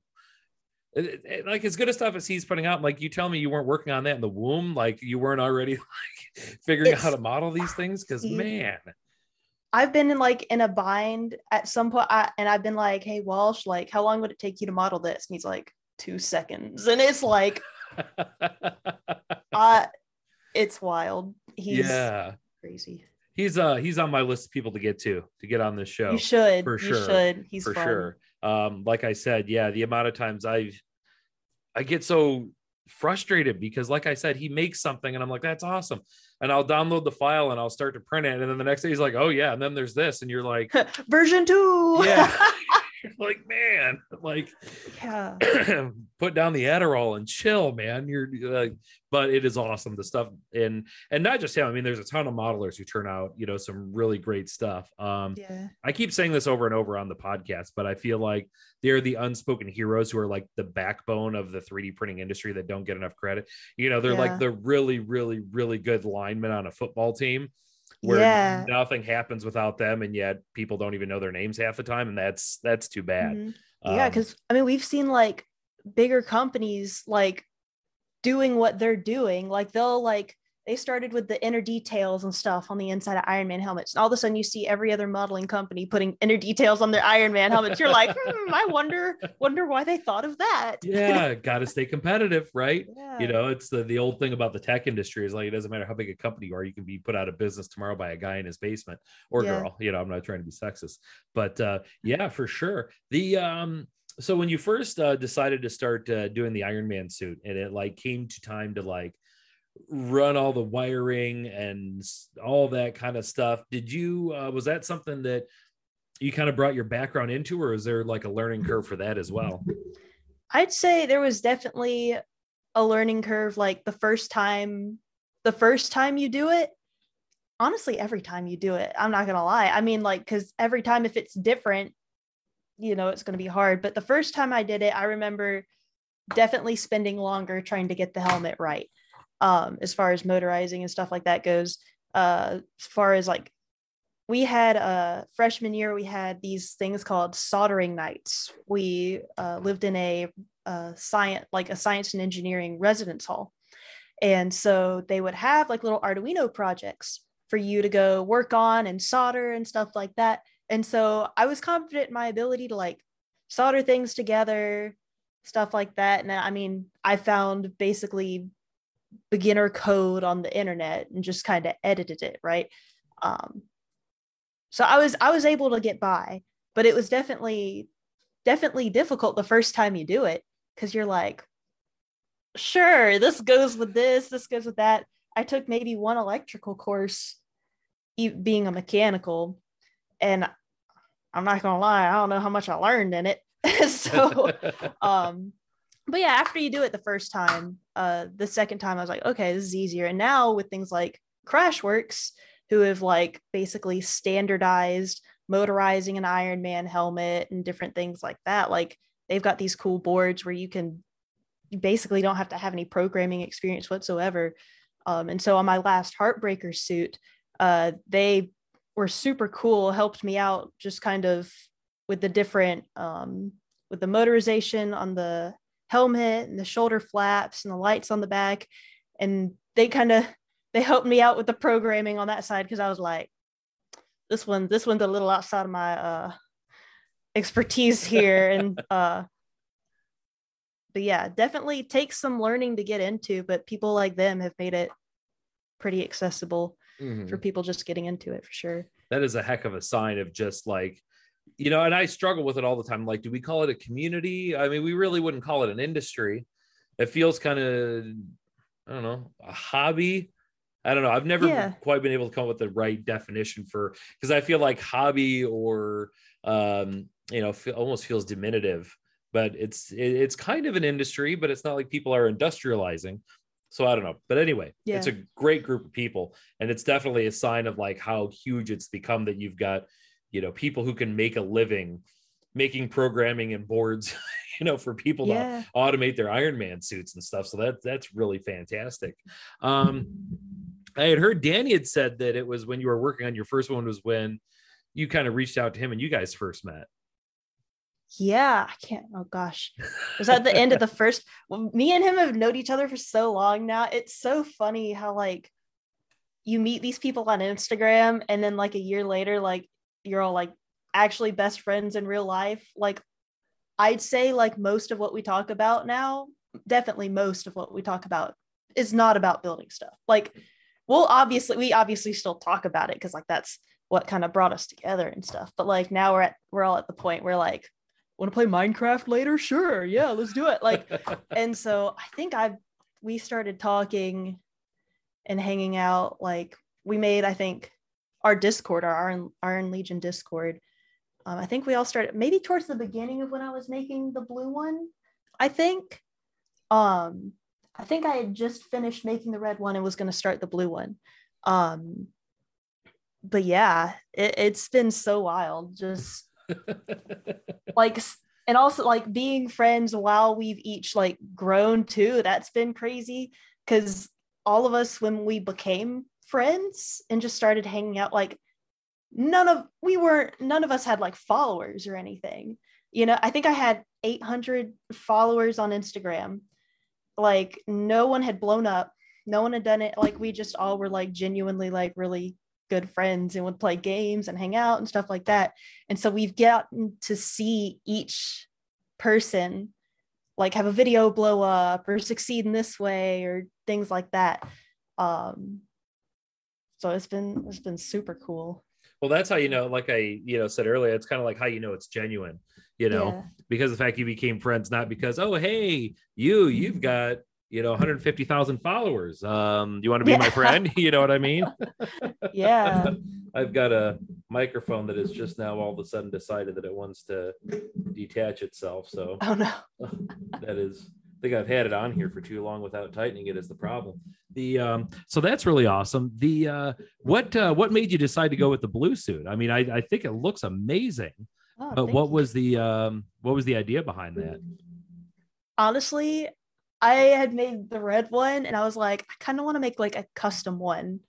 [SPEAKER 1] it- it- like as good a stuff as he's putting out. Like you tell me you weren't working on that in the womb, like you weren't already (laughs) like figuring out how to model these things. Because man,
[SPEAKER 2] I've been in like in a bind at some point, I, and I've been like, "Hey Walsh, like, how long would it take you to model this?" And he's like, two seconds," and it's like, (laughs) uh, it's wild. He's
[SPEAKER 1] yeah,
[SPEAKER 2] crazy.
[SPEAKER 1] he's uh he's on my list of people to get to to get on this show
[SPEAKER 2] you should,
[SPEAKER 1] for
[SPEAKER 2] you
[SPEAKER 1] sure,
[SPEAKER 2] should. He's
[SPEAKER 1] for
[SPEAKER 2] fun.
[SPEAKER 1] sure. Um, like I said, yeah, the amount of times I've I get so frustrated because, like I said, he makes something and I'm like, that's awesome. And I'll download the file and I'll start to print it. And then the next day he's like, oh yeah, and then there's this, and you're like, (laughs)
[SPEAKER 2] Version two.
[SPEAKER 1] yeah, (laughs) You're (laughs) like man, like
[SPEAKER 2] yeah. (clears throat)
[SPEAKER 1] put down the Adderall and chill, man. You're like, but it is awesome the stuff and and not just him. I mean, there's a ton of modelers who turn out, you know, some really great stuff. Um,
[SPEAKER 2] Yeah.
[SPEAKER 1] I keep saying this over and over on the podcast, but I feel like they're the unspoken heroes who are like the backbone of the 3D printing industry that don't get enough credit. You know, they're
[SPEAKER 2] Yeah.
[SPEAKER 1] like the really, really, really good linemen on a football team where
[SPEAKER 2] Yeah.
[SPEAKER 1] nothing happens without them, and yet people don't even know their names half the time, and that's that's too bad.
[SPEAKER 2] Mhm. Yeah,
[SPEAKER 1] Um,
[SPEAKER 2] because I mean, we've seen like bigger companies like doing what they're doing. Like they'll like they started with the inner details and stuff on the inside of Iron Man helmets. And all of a sudden you see every other modeling company putting inner details on their Iron Man helmets. You're like, hmm, I wonder, wonder why they thought of that. (laughs)
[SPEAKER 1] yeah, got to stay competitive, right?
[SPEAKER 2] Yeah.
[SPEAKER 1] You know, it's the the old thing about the tech industry is like it doesn't matter how big a company you are, you can be put out of business tomorrow by a guy in his basement or
[SPEAKER 2] Yeah.
[SPEAKER 1] girl. You know, I'm not trying to be sexist, but uh, yeah, for sure. The um, so when you first uh, decided to start uh, doing the Iron Man suit, and it like came to time to like run all the wiring and all that kind of stuff, did you uh, was that something that you kind of brought your background into, or is there like a learning curve for that as well?
[SPEAKER 2] I'd say there was definitely a learning curve like the first time the first time you do it honestly every time you do it i'm not gonna lie. I mean like because every time if it's different you know it's gonna be hard. But the first time i did it i remember definitely spending longer trying to get the helmet right um as far as motorizing and stuff like that goes uh as far as like we had a freshman year we had these things called soldering nights. We uh, lived in a, uh science like a science and engineering residence hall. And so they would have like little arduino projects for you to go work on and solder and stuff like that. And so i was confident in my ability to like solder things together stuff like that. And i mean i found basically beginner code on the internet and just kind of edited it right? Um, so i was i was able to get by but it was definitely definitely difficult the first time you do it because you're like sure this goes with this this goes with that. I took maybe one electrical course e- being a mechanical and i'm not gonna lie i don't know how much i learned in it. (laughs) So (laughs) um but yeah after you do it the first time uh the second time i was like okay this is easier. And now with things like crashworks who have like basically standardized motorizing an iron man helmet and different things like that like they've got these cool boards where you can you basically don't have to have any programming experience whatsoever. Um, and so on my last heartbreaker suit uh, they were super cool helped me out just kind of with the different um, with the motorization on the helmet and the shoulder flaps and the lights on the back. And they kind of they helped me out with the programming on that side because I was like, this one, this one's a little outside of my uh expertise here. and (laughs) uh but yeah, definitely takes some learning to get into, but people like them have made it pretty accessible mm-hmm. for people just getting into it for sure.
[SPEAKER 1] That is a heck of a sign of just like you know, and I struggle with it all the time. Like, do we call it a community? I mean, we really wouldn't call it an industry. It feels kind of, I don't know, a hobby. I don't know. I've never yeah. quite been able to come up with the right definition for because I feel like hobby or um, you know, feel, almost feels diminutive. But it's it, it's kind of an industry, but it's not like people are industrializing. So I don't know. But anyway, yeah. it's a great group of people, and it's definitely a sign of like how huge it's become that you've got you know people who can make a living making programming and boards (laughs) you know for people yeah. to automate their iron man suits and stuff. So that that's really fantastic. Um i had heard danny had said that it was when you were working on your first one was when you kind of reached out to him and you guys first met.
[SPEAKER 2] Yeah i can't oh gosh. It was at the end of the (laughs) first well, me and him have known each other for so long now. It's so funny how like you meet these people on instagram and then like a year later like you're all like actually best friends in real life like i'd say like most of what we talk about now definitely most of what we talk about is not about building stuff. Like we'll obviously we obviously still talk about it because like that's what kind of brought us together and stuff. But like now we're at we're all at the point where like want to play minecraft later? Sure yeah let's do it. Like (laughs) and so i think i we started talking and hanging out like we made i think our Discord, our Iron, Iron Legion Discord. Um, I think we all started maybe towards the beginning of when I was making the blue one. I think. Um, I think I had just finished making the red one and was going to start the blue one. Um, but yeah, it, it's been so wild. Just (laughs) like, and also like being friends while we've each like grown too. That's been crazy because all of us when we became friends and just started hanging out like none of we were none of us had like followers or anything. You know i think i had 800 followers on instagram. Like no one had blown up. No one had done it. Like we just all were like genuinely like really good friends and would play games and hang out and stuff like that. And so we've gotten to see each person like have a video blow up or succeed in this way or things like that. Um so it's been it's been super cool.
[SPEAKER 1] Well that's how you know like i you know said earlier it's kind of like how you know it's genuine you know? Yeah. because the fact you became friends not because oh hey you you've got you know 150,000 followers um you want to be yeah. my friend? (laughs) You know what i mean? (laughs)
[SPEAKER 2] Yeah. (laughs)
[SPEAKER 1] I've got a microphone that has just now all of a sudden decided that it wants to detach itself so
[SPEAKER 2] oh no.
[SPEAKER 1] that is I think I've had it on here for too long without tightening it is the problem. The um, so that's really awesome. The uh, what uh, what made you decide to go with the blue suit? I mean, I, I think it looks amazing. Oh, but what you. was the um, what was the idea behind that?
[SPEAKER 2] Honestly, I had made the red one, and I was like, I kind of want to make like a custom one,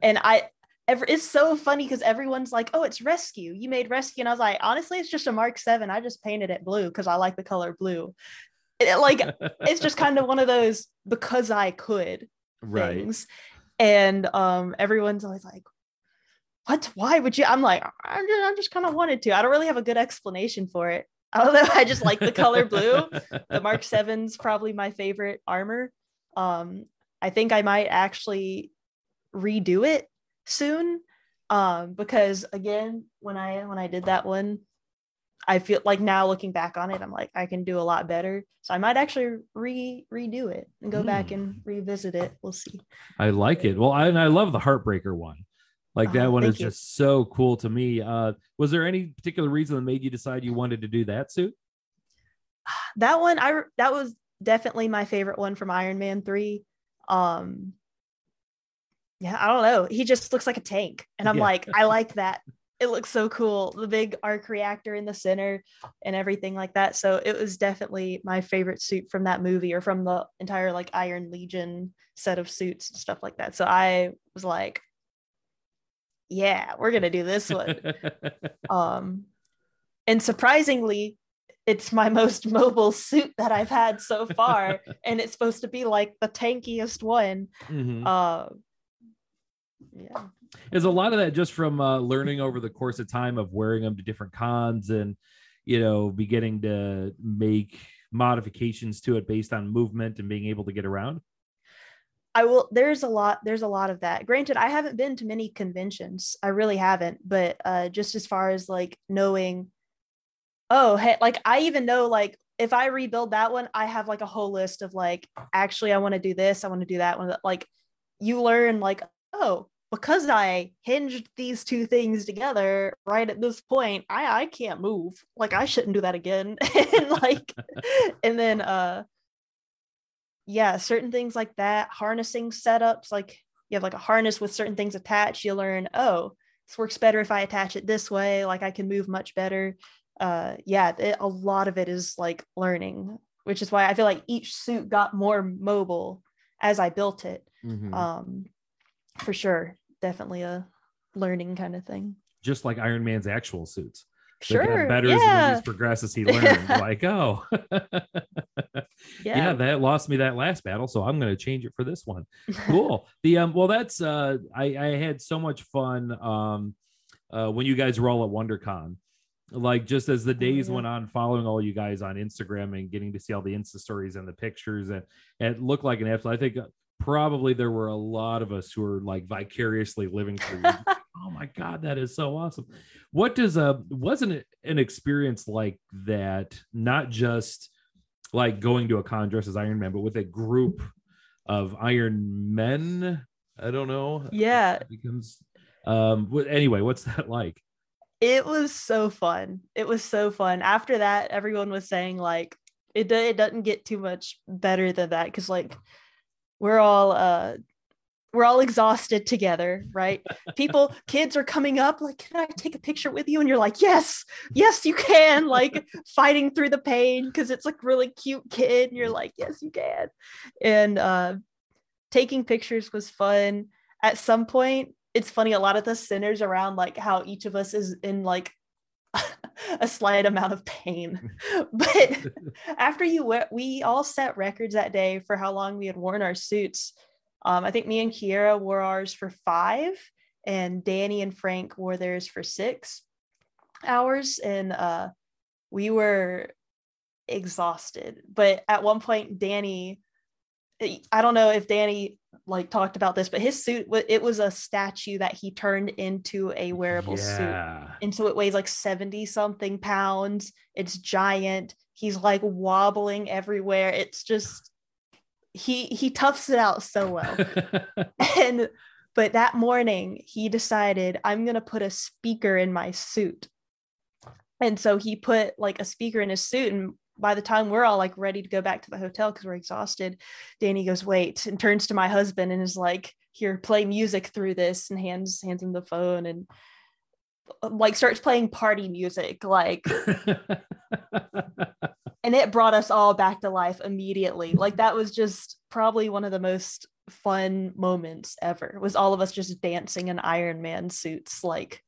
[SPEAKER 2] and I Every, it's so funny because everyone's like, "Oh, it's rescue. You made rescue," and I was like, "Honestly, it's just a Mark Seven. I just painted it blue because I like the color blue." It, like (laughs) it's just kind of one of those because I could right. things. And um, everyone's always like, "What? Why would you?" I'm like, "I'm just, I'm just kind of wanted to." I don't really have a good explanation for it. (laughs) Although I just like the color blue. The Mark (laughs) Seven's probably my favorite armor. Um, I think I might actually redo it soon um, because again, when I when I did that one, I feel like now looking back on it, I'm like, I can do a lot better. So I might actually re redo it and go mm. back and hmm. revisit it. We'll see.
[SPEAKER 1] I like it. Well, I, and I love the Heartbreaker one. Like that uh, one is you. just so cool to me. Uh, was there any particular reason that made you decide you wanted to do that suit? (sighs)
[SPEAKER 2] That one, I that was definitely my favorite one from Iron Man three. Um, yeah, I don't know. He just looks like a tank, and I'm yeah. like, I like that (laughs) it looks so cool the big arc reactor in the center and everything like that so it was definitely my favorite suit from that movie or from the entire like iron legion set of suits and stuff like that so i was like yeah we're gonna do this one (laughs) um and surprisingly it's my (laughs) most mobile suit that I've had so far, (laughs) and it's supposed to be like the tankiest one.
[SPEAKER 1] Mhm.
[SPEAKER 2] Uh, yeah.
[SPEAKER 1] is a lot of that just from uh, learning over the course of time of wearing them to different cons and you know beginning to make modifications to it based on movement and being able to get around
[SPEAKER 2] I will there's a lot there's a lot of that. Granted, I haven't been to many conventions. I really haven't, but uh just as far as like knowing oh, hey, like I even know like if I rebuild that one, I have like a whole list of like actually I want to do this, I want to do that one like you learn like oh, because I hinged these two things together right at this point, I I can't move. Like I shouldn't do that again. (laughs) and like (laughs) and then uh yeah, certain things like that, harnessing setups, like you have like a harness with certain things attached, you learn, oh, this works better if I attach it this way, like I can move much better. Uh yeah, it, a lot of it is like learning, which is why I feel like each suit got more mobile as I built it.
[SPEAKER 1] Mhm.
[SPEAKER 2] Um for sure, definitely a learning kind of thing.
[SPEAKER 1] just like iron man's actual suits They
[SPEAKER 2] Sure.
[SPEAKER 1] better as the
[SPEAKER 2] yeah.
[SPEAKER 1] movies progress as he learned (laughs) like oh (laughs)
[SPEAKER 2] yeah.
[SPEAKER 1] yeah that lost me that last battle so i'm going to change it for this one (laughs) cool the um well that's uh i i had so much fun um uh when you guys were all at wondercon like just as the days
[SPEAKER 2] yeah.
[SPEAKER 1] went on following all you guys on instagram and getting to see all the insta stories and the pictures and it looked like an absolute i think probably there were a lot of us who were like vicariously living through (laughs) oh my god that is so awesome what does a wasn't it an experience like that not just like going to a con dressed as iron man but with a group of iron men i don't know
[SPEAKER 2] yeah.
[SPEAKER 1] Becomes um anyway what's that like
[SPEAKER 2] it was so fun. It was so fun. After that, everyone was saying like it it doesn't get too much better than that because like we're all uh we're all exhausted together, right? (laughs) People, kids are coming up like, can I take a picture with you? And you're like, yes, yes, you can. Like (laughs) fighting through the pain because it's like really cute kid. And you're like, yes, you can. And uh taking pictures was fun. At some point, it's funny, a lot of this centers around like how each of us is in like (laughs) a slight amount of pain. (laughs) (laughs) But after you we- we all set records that day for how long we had worn our suits. Um, I think me and Kiera wore ours for five, and Danny and Frank wore theirs for six hours, and uh, we were exhausted. But at one point, Danny, I don't know if Danny like talked about this, but his suit it was a statue that he turned into a wearable suit. And so it weighs like 70 something pounds. It's giant. He's like wobbling everywhere. It's just he he toughs it out so well. (laughs) And but that morning he decided i'm going to put a speaker in my suit. And so he put like a speaker in his suit and by the time we're all like ready to go back to the hotel because we're exhausted danny goes wait and turns to my husband and is like here play music through this and hands hands him the phone and uh, like starts playing party music like (laughs) and it brought us all back to life immediately. Like that was just probably one of the most fun moments ever was all of us just dancing in iron man suits like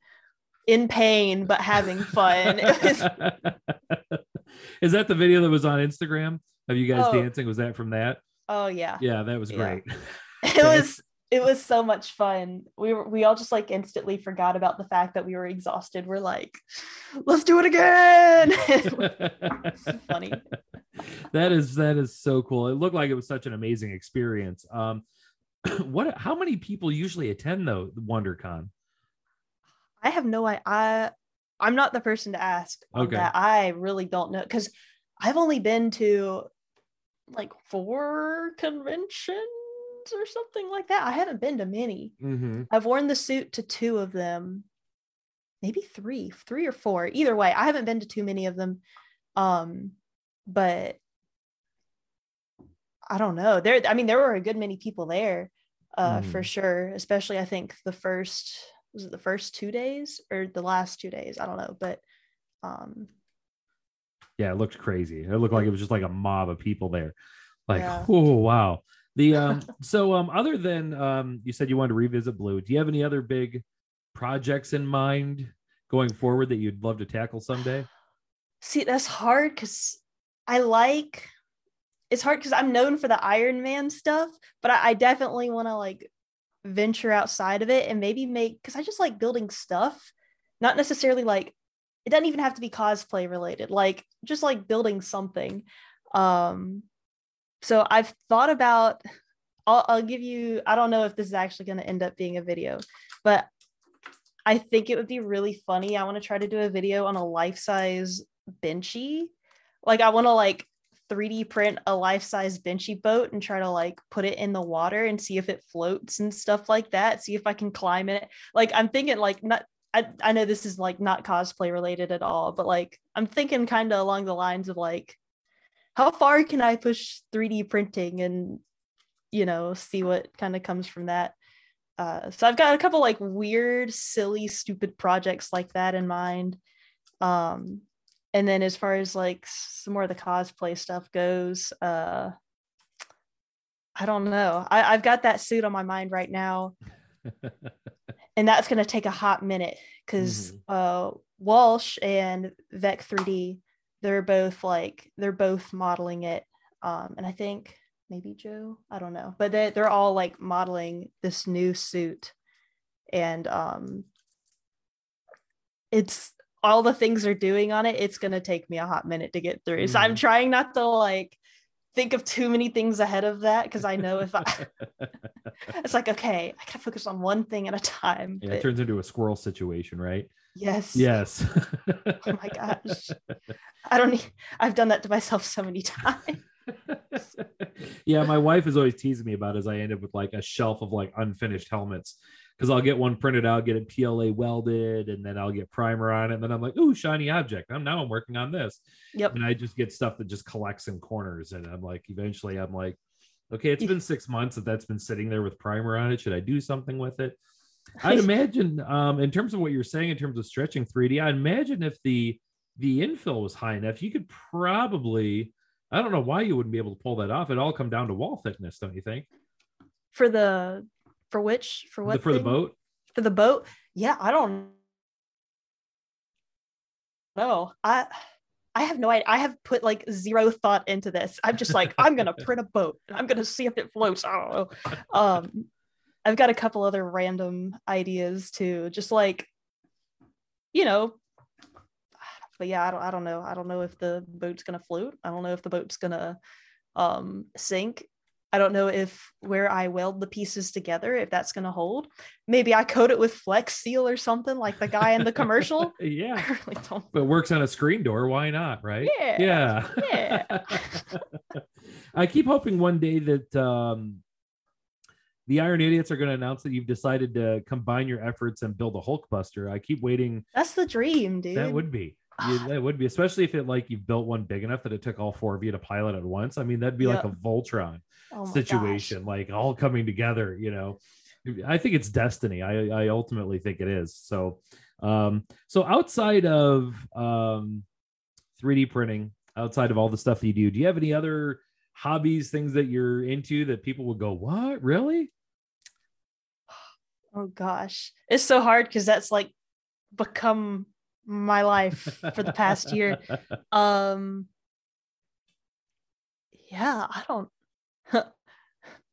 [SPEAKER 2] in pain but having fun (laughs) (laughs)
[SPEAKER 1] is that the video that was on instagram of you guys
[SPEAKER 2] Oh.
[SPEAKER 1] dancing? Was that from that?
[SPEAKER 2] Oh yeah.
[SPEAKER 1] Yeah that was
[SPEAKER 2] Yeah.
[SPEAKER 1] great. (laughs) (laughs)
[SPEAKER 2] It was it was so much fun. We were we all just like instantly forgot about the fact that we were exhausted. We're like let's do it again. It's funny.
[SPEAKER 1] That is that is so cool. It looked like it was such an amazing experience. Um (clears throat) what how many people usually attend though wondercon?
[SPEAKER 2] I have no i i i'm not the person to ask
[SPEAKER 1] Okay.
[SPEAKER 2] that i really don't know because i've only been to like four conventions or something like that i haven't been to many
[SPEAKER 1] mm-hmm.
[SPEAKER 2] I've worn the suit to two of them, maybe three, three or four. Either way, I haven't been to too many of them. Um, but I don't know. There, I mean, there were a good many people there, uh, for
[SPEAKER 1] Mhm.
[SPEAKER 2] sure. Especially, I think the first was it the first two days or the last two days? I don't know, but um,
[SPEAKER 1] yeah it looked crazy. It looked like it was just like a mob of people there. Like
[SPEAKER 2] Yeah. (laughs)
[SPEAKER 1] oh wow. The (laughs) um so um other than um you said you wanted to revisit blue do you have any other big projects in mind going forward that you'd love to tackle someday? (sighs)
[SPEAKER 2] See, that's hard because I like it's hard because I'm known for the Iron Man stuff, but I, I definitely want to like venture outside of it and maybe make because I just like building stuff, not necessarily like it doesn't even have to be cosplay related, like just like building something. Um, so I've thought about. I'll, I'll give you. I don't know if this is actually going to end up being a video, but I think it would be really funny. I want to try to do a video on a life size benchy. Like I want to like 3D print a life size benchy boat and try to like put it in the water and see if it floats and stuff like that. See if I can climb it. Like I'm thinking like not I, I know this is like not cosplay related at all, but like I'm thinking kind of along the lines of like how far can I push 3D printing and you know see what kind of comes from that. Uh, so I've got a couple like weird, silly, stupid projects like that in mind. Um, and then as far as like some more of the cosplay stuff goes uh i don't know. I, i've got that suit on my mind right now. (laughs) And that's going to take a hot minute because mm-hmm. uh walsh and vec 3d they're both like they're both modeling it um and i think maybe joe? I don't know. But they, they're all like modeling this new suit and um it's all the things are doing on it, it's gonna take me a hot minute to get through. Mm. So I'm mm-hmm. trying not to like think of too many things ahead of that because I know if I (laughs) it's like okay, I gotta focus on one thing at a time.
[SPEAKER 1] Yeah, but... it turns into a squirrel situation, right?
[SPEAKER 2] Yes.
[SPEAKER 1] Yes. (laughs)
[SPEAKER 2] oh my gosh. I don't need I've done that to myself so many times. (laughs)
[SPEAKER 1] yeah, my wife is always teasing me about as I end up with like a shelf of like unfinished helmets because I'll get one printed out, get it PLA welded, and then I'll get primer on it. And then I'm like, ooh, shiny object. I'm now I'm working on this.
[SPEAKER 2] Yep.
[SPEAKER 1] And I just get stuff that just collects in corners. And I'm like, eventually I'm like, okay, it's been six months that that's been sitting there with primer on it. Should I do something with it? (laughs) I'd imagine, um, in terms of what you're saying in terms of stretching 3D, I imagine if the the infill was high enough, you could probably, I don't know why you wouldn't be able to pull that off. It all come down to wall thickness, don't you think?
[SPEAKER 2] For the for which? For what?
[SPEAKER 1] For thing? the boat?
[SPEAKER 2] For the boat? Yeah, I don't know. I I have no idea. I have put like zero thought into this. I'm just like, I'm gonna (laughs) print a boat and I'm gonna see if it floats. I don't know. Um I've got a couple other random ideas too, just like, you know, but yeah, I don't I don't know. I don't know if the boat's gonna float. I don't know if the boat's gonna um sink. I don't know if where I weld the pieces together, if that's going to hold. Maybe I coat it with Flex Seal or something like the guy in the commercial. (laughs)
[SPEAKER 1] yeah. Really. But works on a screen door. Why not? Right.
[SPEAKER 2] Yeah.
[SPEAKER 1] Yeah.
[SPEAKER 2] Yeah. (laughs)
[SPEAKER 1] I keep hoping one day that um, the Iron Idiots are going to announce that you've decided to combine your efforts and build a Hulkbuster. I keep waiting.
[SPEAKER 2] That's the dream, dude.
[SPEAKER 1] That would be. Yeah, that would be, especially if it like you've built one big enough that it took all four of you to pilot at once. I mean, that'd be yep. like a Voltron oh situation, gosh. like all coming together. You know, I think it's destiny. I I ultimately think it is. So, um, so outside of um, 3D printing, outside of all the stuff that you do, do you have any other hobbies, things that you're into that people would go, "What, really?"
[SPEAKER 2] Oh gosh, it's so hard because that's like become my life for the past year. (laughs) Um, yeah, I don't. (laughs)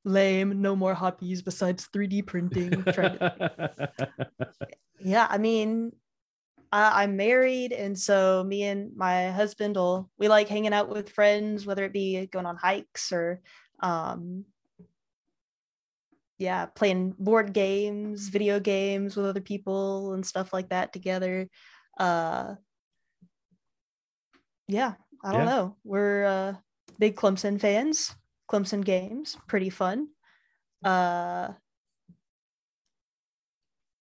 [SPEAKER 2] Lame. No more hobbies besides 3D printing. (laughs) yeah, I mean, I, I'm married, and so me and my husband will we like hanging out with friends, whether it be going on hikes or um, yeah, playing board games, video games with other people and stuff like that together uh yeah i don't yeah. know we're uh big clemson fans clemson games pretty fun. Uh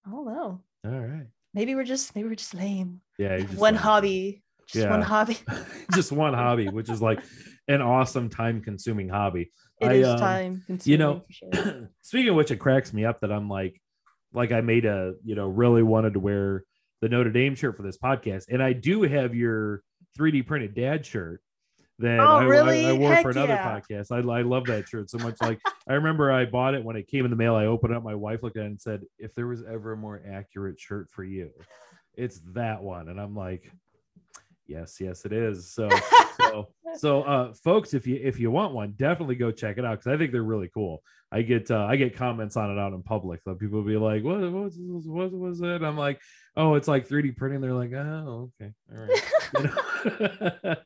[SPEAKER 2] i don't know.
[SPEAKER 1] All right.
[SPEAKER 2] Maybe we're just maybe we're just lame.
[SPEAKER 1] Yeah just
[SPEAKER 2] one hobby just yeah. one hobby. (laughs)
[SPEAKER 1] Just one hobby which is like an awesome time consuming hobby.
[SPEAKER 2] It I, is um, time consuming
[SPEAKER 1] you know sure. (clears throat) speaking of which it cracks me up that i'm like like i made a you know really wanted to wear the Notre Dame shirt for this podcast, and I do have your 3D printed dad shirt that
[SPEAKER 2] oh,
[SPEAKER 1] I,
[SPEAKER 2] really?
[SPEAKER 1] I, I, wore
[SPEAKER 2] Heck
[SPEAKER 1] for another
[SPEAKER 2] yeah.
[SPEAKER 1] podcast. I, I love that shirt so much. Like (laughs) I remember I bought it when it came in the mail. I opened it up, my wife looked at it and said, "If there was ever a more accurate shirt for you, it's that one." And I'm like, Yes, yes, it is. So, so, (laughs) so, uh, folks, if you if you want one, definitely go check it out because I think they're really cool. I get uh, I get comments on it out in public. So people will be like, "What what what was it?" I'm like, "Oh, it's like 3D printing." They're like, "Oh, okay, all right." You know? (laughs)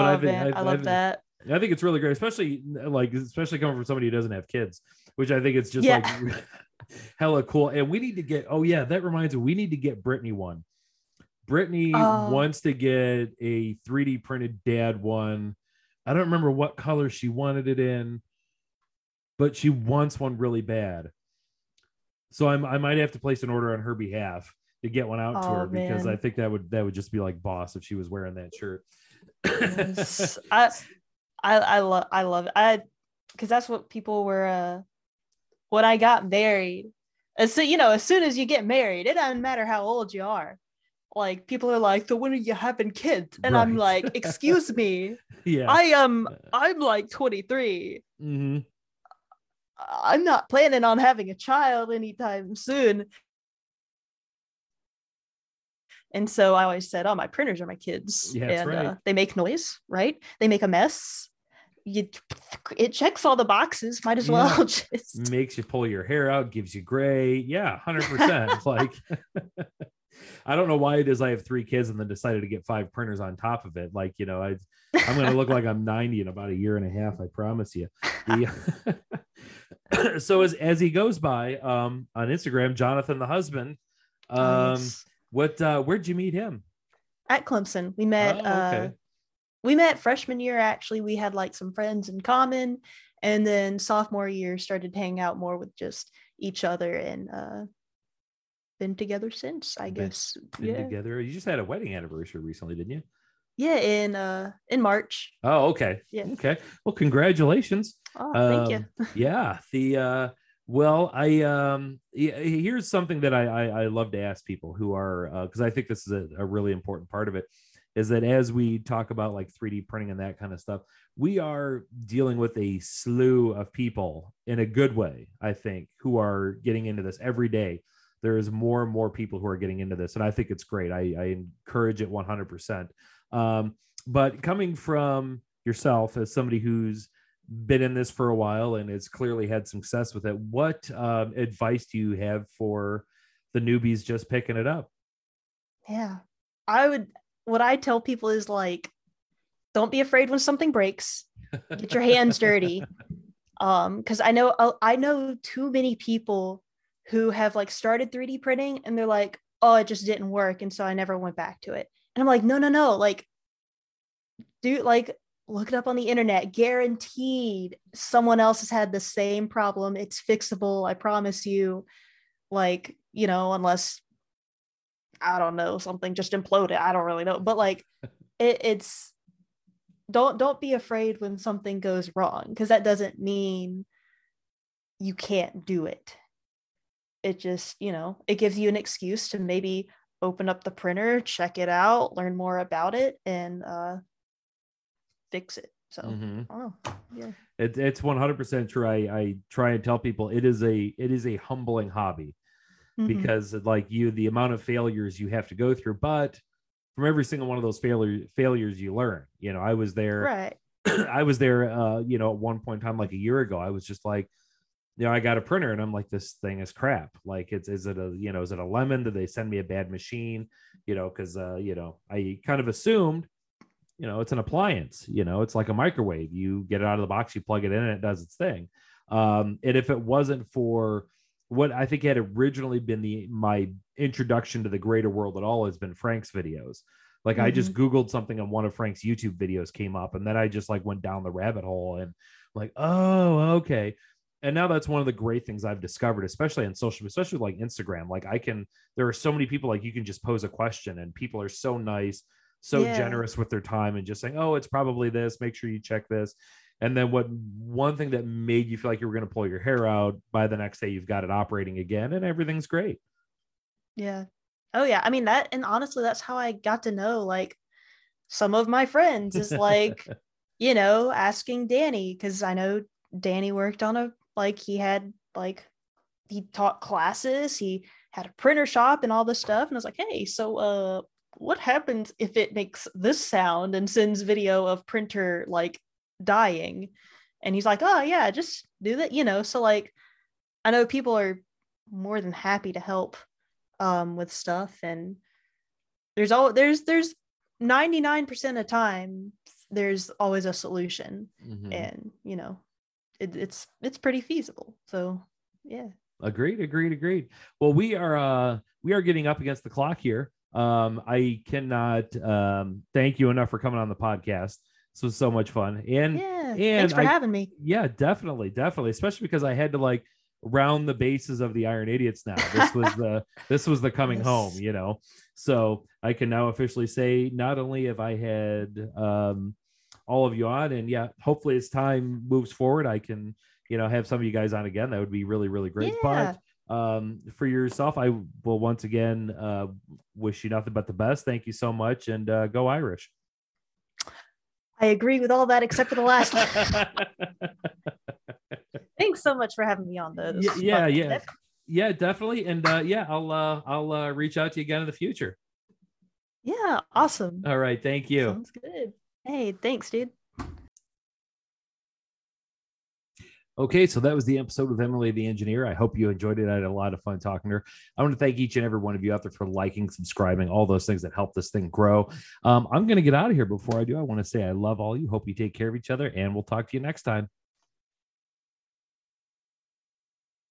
[SPEAKER 2] but oh, I think man, I, I love I, that.
[SPEAKER 1] I think it's really great, especially like especially coming from somebody who doesn't have kids, which I think it's just yeah. like (laughs) hella cool. And we need to get. Oh yeah, that reminds me, we need to get Brittany one. Brittany oh. wants to get a 3D printed dad one. I don't remember what color she wanted it in, but she wants one really bad. So I'm, I might have to place an order on her behalf to get one out oh, to her because. I think that would that would just be like boss if she was wearing that shirt.
[SPEAKER 2] I I I love I love it. I because that's what people were uh when I got married. As so you know, as soon as you get married, it doesn't matter how old you are. Like people are like, so when are you having kids? And right. I'm like, excuse me. (laughs)
[SPEAKER 1] yeah.
[SPEAKER 2] I am I'm like 23.
[SPEAKER 1] Mm-hmm.
[SPEAKER 2] I'm not planning on having a child anytime soon. And so I always said, "Oh, my printers are my kids,
[SPEAKER 1] yeah,
[SPEAKER 2] and
[SPEAKER 1] right.
[SPEAKER 2] uh, they make noise, right? They make a mess. You, (laughs) it checks all the boxes. Might as yeah. well (laughs) just
[SPEAKER 1] makes you pull your hair out, gives you gray. Yeah, hundred percent. (laughs) Like, I don't know why it is. I have three kids and then decided to get five printers on top of it. Like, you know, I I'm going to look like I'm 90 in about a year and a half. I promise you. The, so as as he goes by um, on Instagram, Jonathan the husband. Um, nice. What? Uh, where'd you meet him?
[SPEAKER 2] At Clemson. We met. Oh, okay. uh, we met freshman year. Actually, we had like some friends in common, and then sophomore year started hanging out more with just each other and uh, been together since. I been, guess.
[SPEAKER 1] Been yeah. together. You just had a wedding anniversary recently, didn't you?
[SPEAKER 2] Yeah, in uh in March.
[SPEAKER 1] Oh, okay.
[SPEAKER 2] Yeah.
[SPEAKER 1] Okay. Well, congratulations.
[SPEAKER 2] Oh, thank um,
[SPEAKER 1] you. yeah. The uh well, I um here's something that I I, I love to ask people who are because uh, I think this is a, a really important part of it is that as we talk about like 3D printing and that kind of stuff, we are dealing with a slew of people in a good way, I think, who are getting into this every day. There is more and more people who are getting into this, and I think it's great. I, I encourage it 100%. Um, but coming from yourself as somebody who's been in this for a while and has clearly had success with it, what um, advice do you have for the newbies just picking it up?
[SPEAKER 2] Yeah, I would. What I tell people is like, don't be afraid when something breaks. Get your hands dirty. (laughs) Um, because I know uh, I know too many people who have like started 3D printing and they're like, oh, it just didn't work, and so I never went back to it. And I'm like, no, no, no. Like, do like look it up on the internet. Guaranteed someone else has had the same problem. It's fixable. I promise you. Like, you know, unless I don't know, something just imploded. I don't really know. But like (laughs) it, it's don't don't be afraid when something goes wrong because that doesn't mean you can't do it. It just, you know, it gives you an excuse to maybe open up the printer, check it out, learn more about it, and uh, fix it. So, mm-hmm. oh, yeah,
[SPEAKER 1] it, it's one hundred percent true. I, I try and tell people it is a it is a humbling hobby mm-hmm. because like you, the amount of failures you have to go through, but from every single one of those failure failures, you learn. You know, I was there. (clears throat)
[SPEAKER 2] Right.
[SPEAKER 1] I was there. Uh, you know, at one point in time, like a year ago, I was just like, you know, I got a printer and I'm like, this thing is crap. Like, it's is it a you know, is it a lemon? Did they send me a bad machine? You know, because uh, you know, I kind of assumed, you know, it's an appliance. You know, it's like a microwave. You get it out of the box, you plug it in, and it does its thing. Um, and if it wasn't for what I think had originally been the my introduction to the greater world at all has been Frank's videos. Like mm-hmm. I just mm-hmm. Googled something and one of Frank's YouTube videos came up, and then I just like went down the rabbit hole and like, oh, okay and now that's one of the great things I've discovered, especially on social, especially like Instagram. Like I can, there are so many people like you can just pose a question, and people are so nice, so yeah. generous with their time, and just saying, "Oh, it's probably this. Make sure you check this." And then what? One thing that made you feel like you were going to pull your hair out by the next day, you've got it operating again, and everything's great.
[SPEAKER 2] Yeah. Oh yeah. I mean that, and honestly, that's how I got to know like some of my friends is like, (laughs) you know, asking Danny because I know Danny worked on a like he had like he taught classes, he had a printer shop and all this stuff. And I was like, hey, so uh what happens if it makes this sound and sends video of printer like dying? And he's like, oh, yeah, just do that, you know. So, like, I know people are more than happy to help um, with stuff. And there's all, there's, there's 99% of time, there's always a solution. Mm-hmm. And, you know, it, it's, it's pretty feasible. So, yeah.
[SPEAKER 1] Agreed, agreed, agreed. Well, we are, uh, we are getting up against the clock here. Um, I cannot um, thank you enough for coming on the podcast. This was so much fun. And
[SPEAKER 2] yeah,
[SPEAKER 1] and
[SPEAKER 2] thanks for
[SPEAKER 1] I,
[SPEAKER 2] having me.
[SPEAKER 1] Yeah, definitely, definitely. Especially because I had to like round the bases of the Iron Idiots now. This was the (laughs) this was the coming yes. home, you know. So I can now officially say not only have I had um all of you on, and yeah, hopefully as time moves forward, I can, you know, have some of you guys on again. That would be really, really great. Yeah. But um, for yourself, I will once again uh, wish you nothing but the best. Thank you so much, and uh, go Irish.
[SPEAKER 2] I agree with all that except for the last. (laughs) Thanks so much for having me on those.
[SPEAKER 1] Yeah, yeah, yeah, yeah, definitely, and uh, yeah, I'll uh, I'll uh, reach out to you again in the future.
[SPEAKER 2] Yeah, awesome.
[SPEAKER 1] All right, thank you.
[SPEAKER 2] Sounds good. Hey, thanks, dude.
[SPEAKER 1] Okay, so that was the episode with Emily the engineer. I hope you enjoyed it. I had a lot of fun talking to her. I want to thank each and every one of you out there for liking, subscribing, all those things that help this thing grow. Um, I'm going to get out of here. Before I do, I want to say I love all you. Hope you take care of each other, and we'll talk to you next time.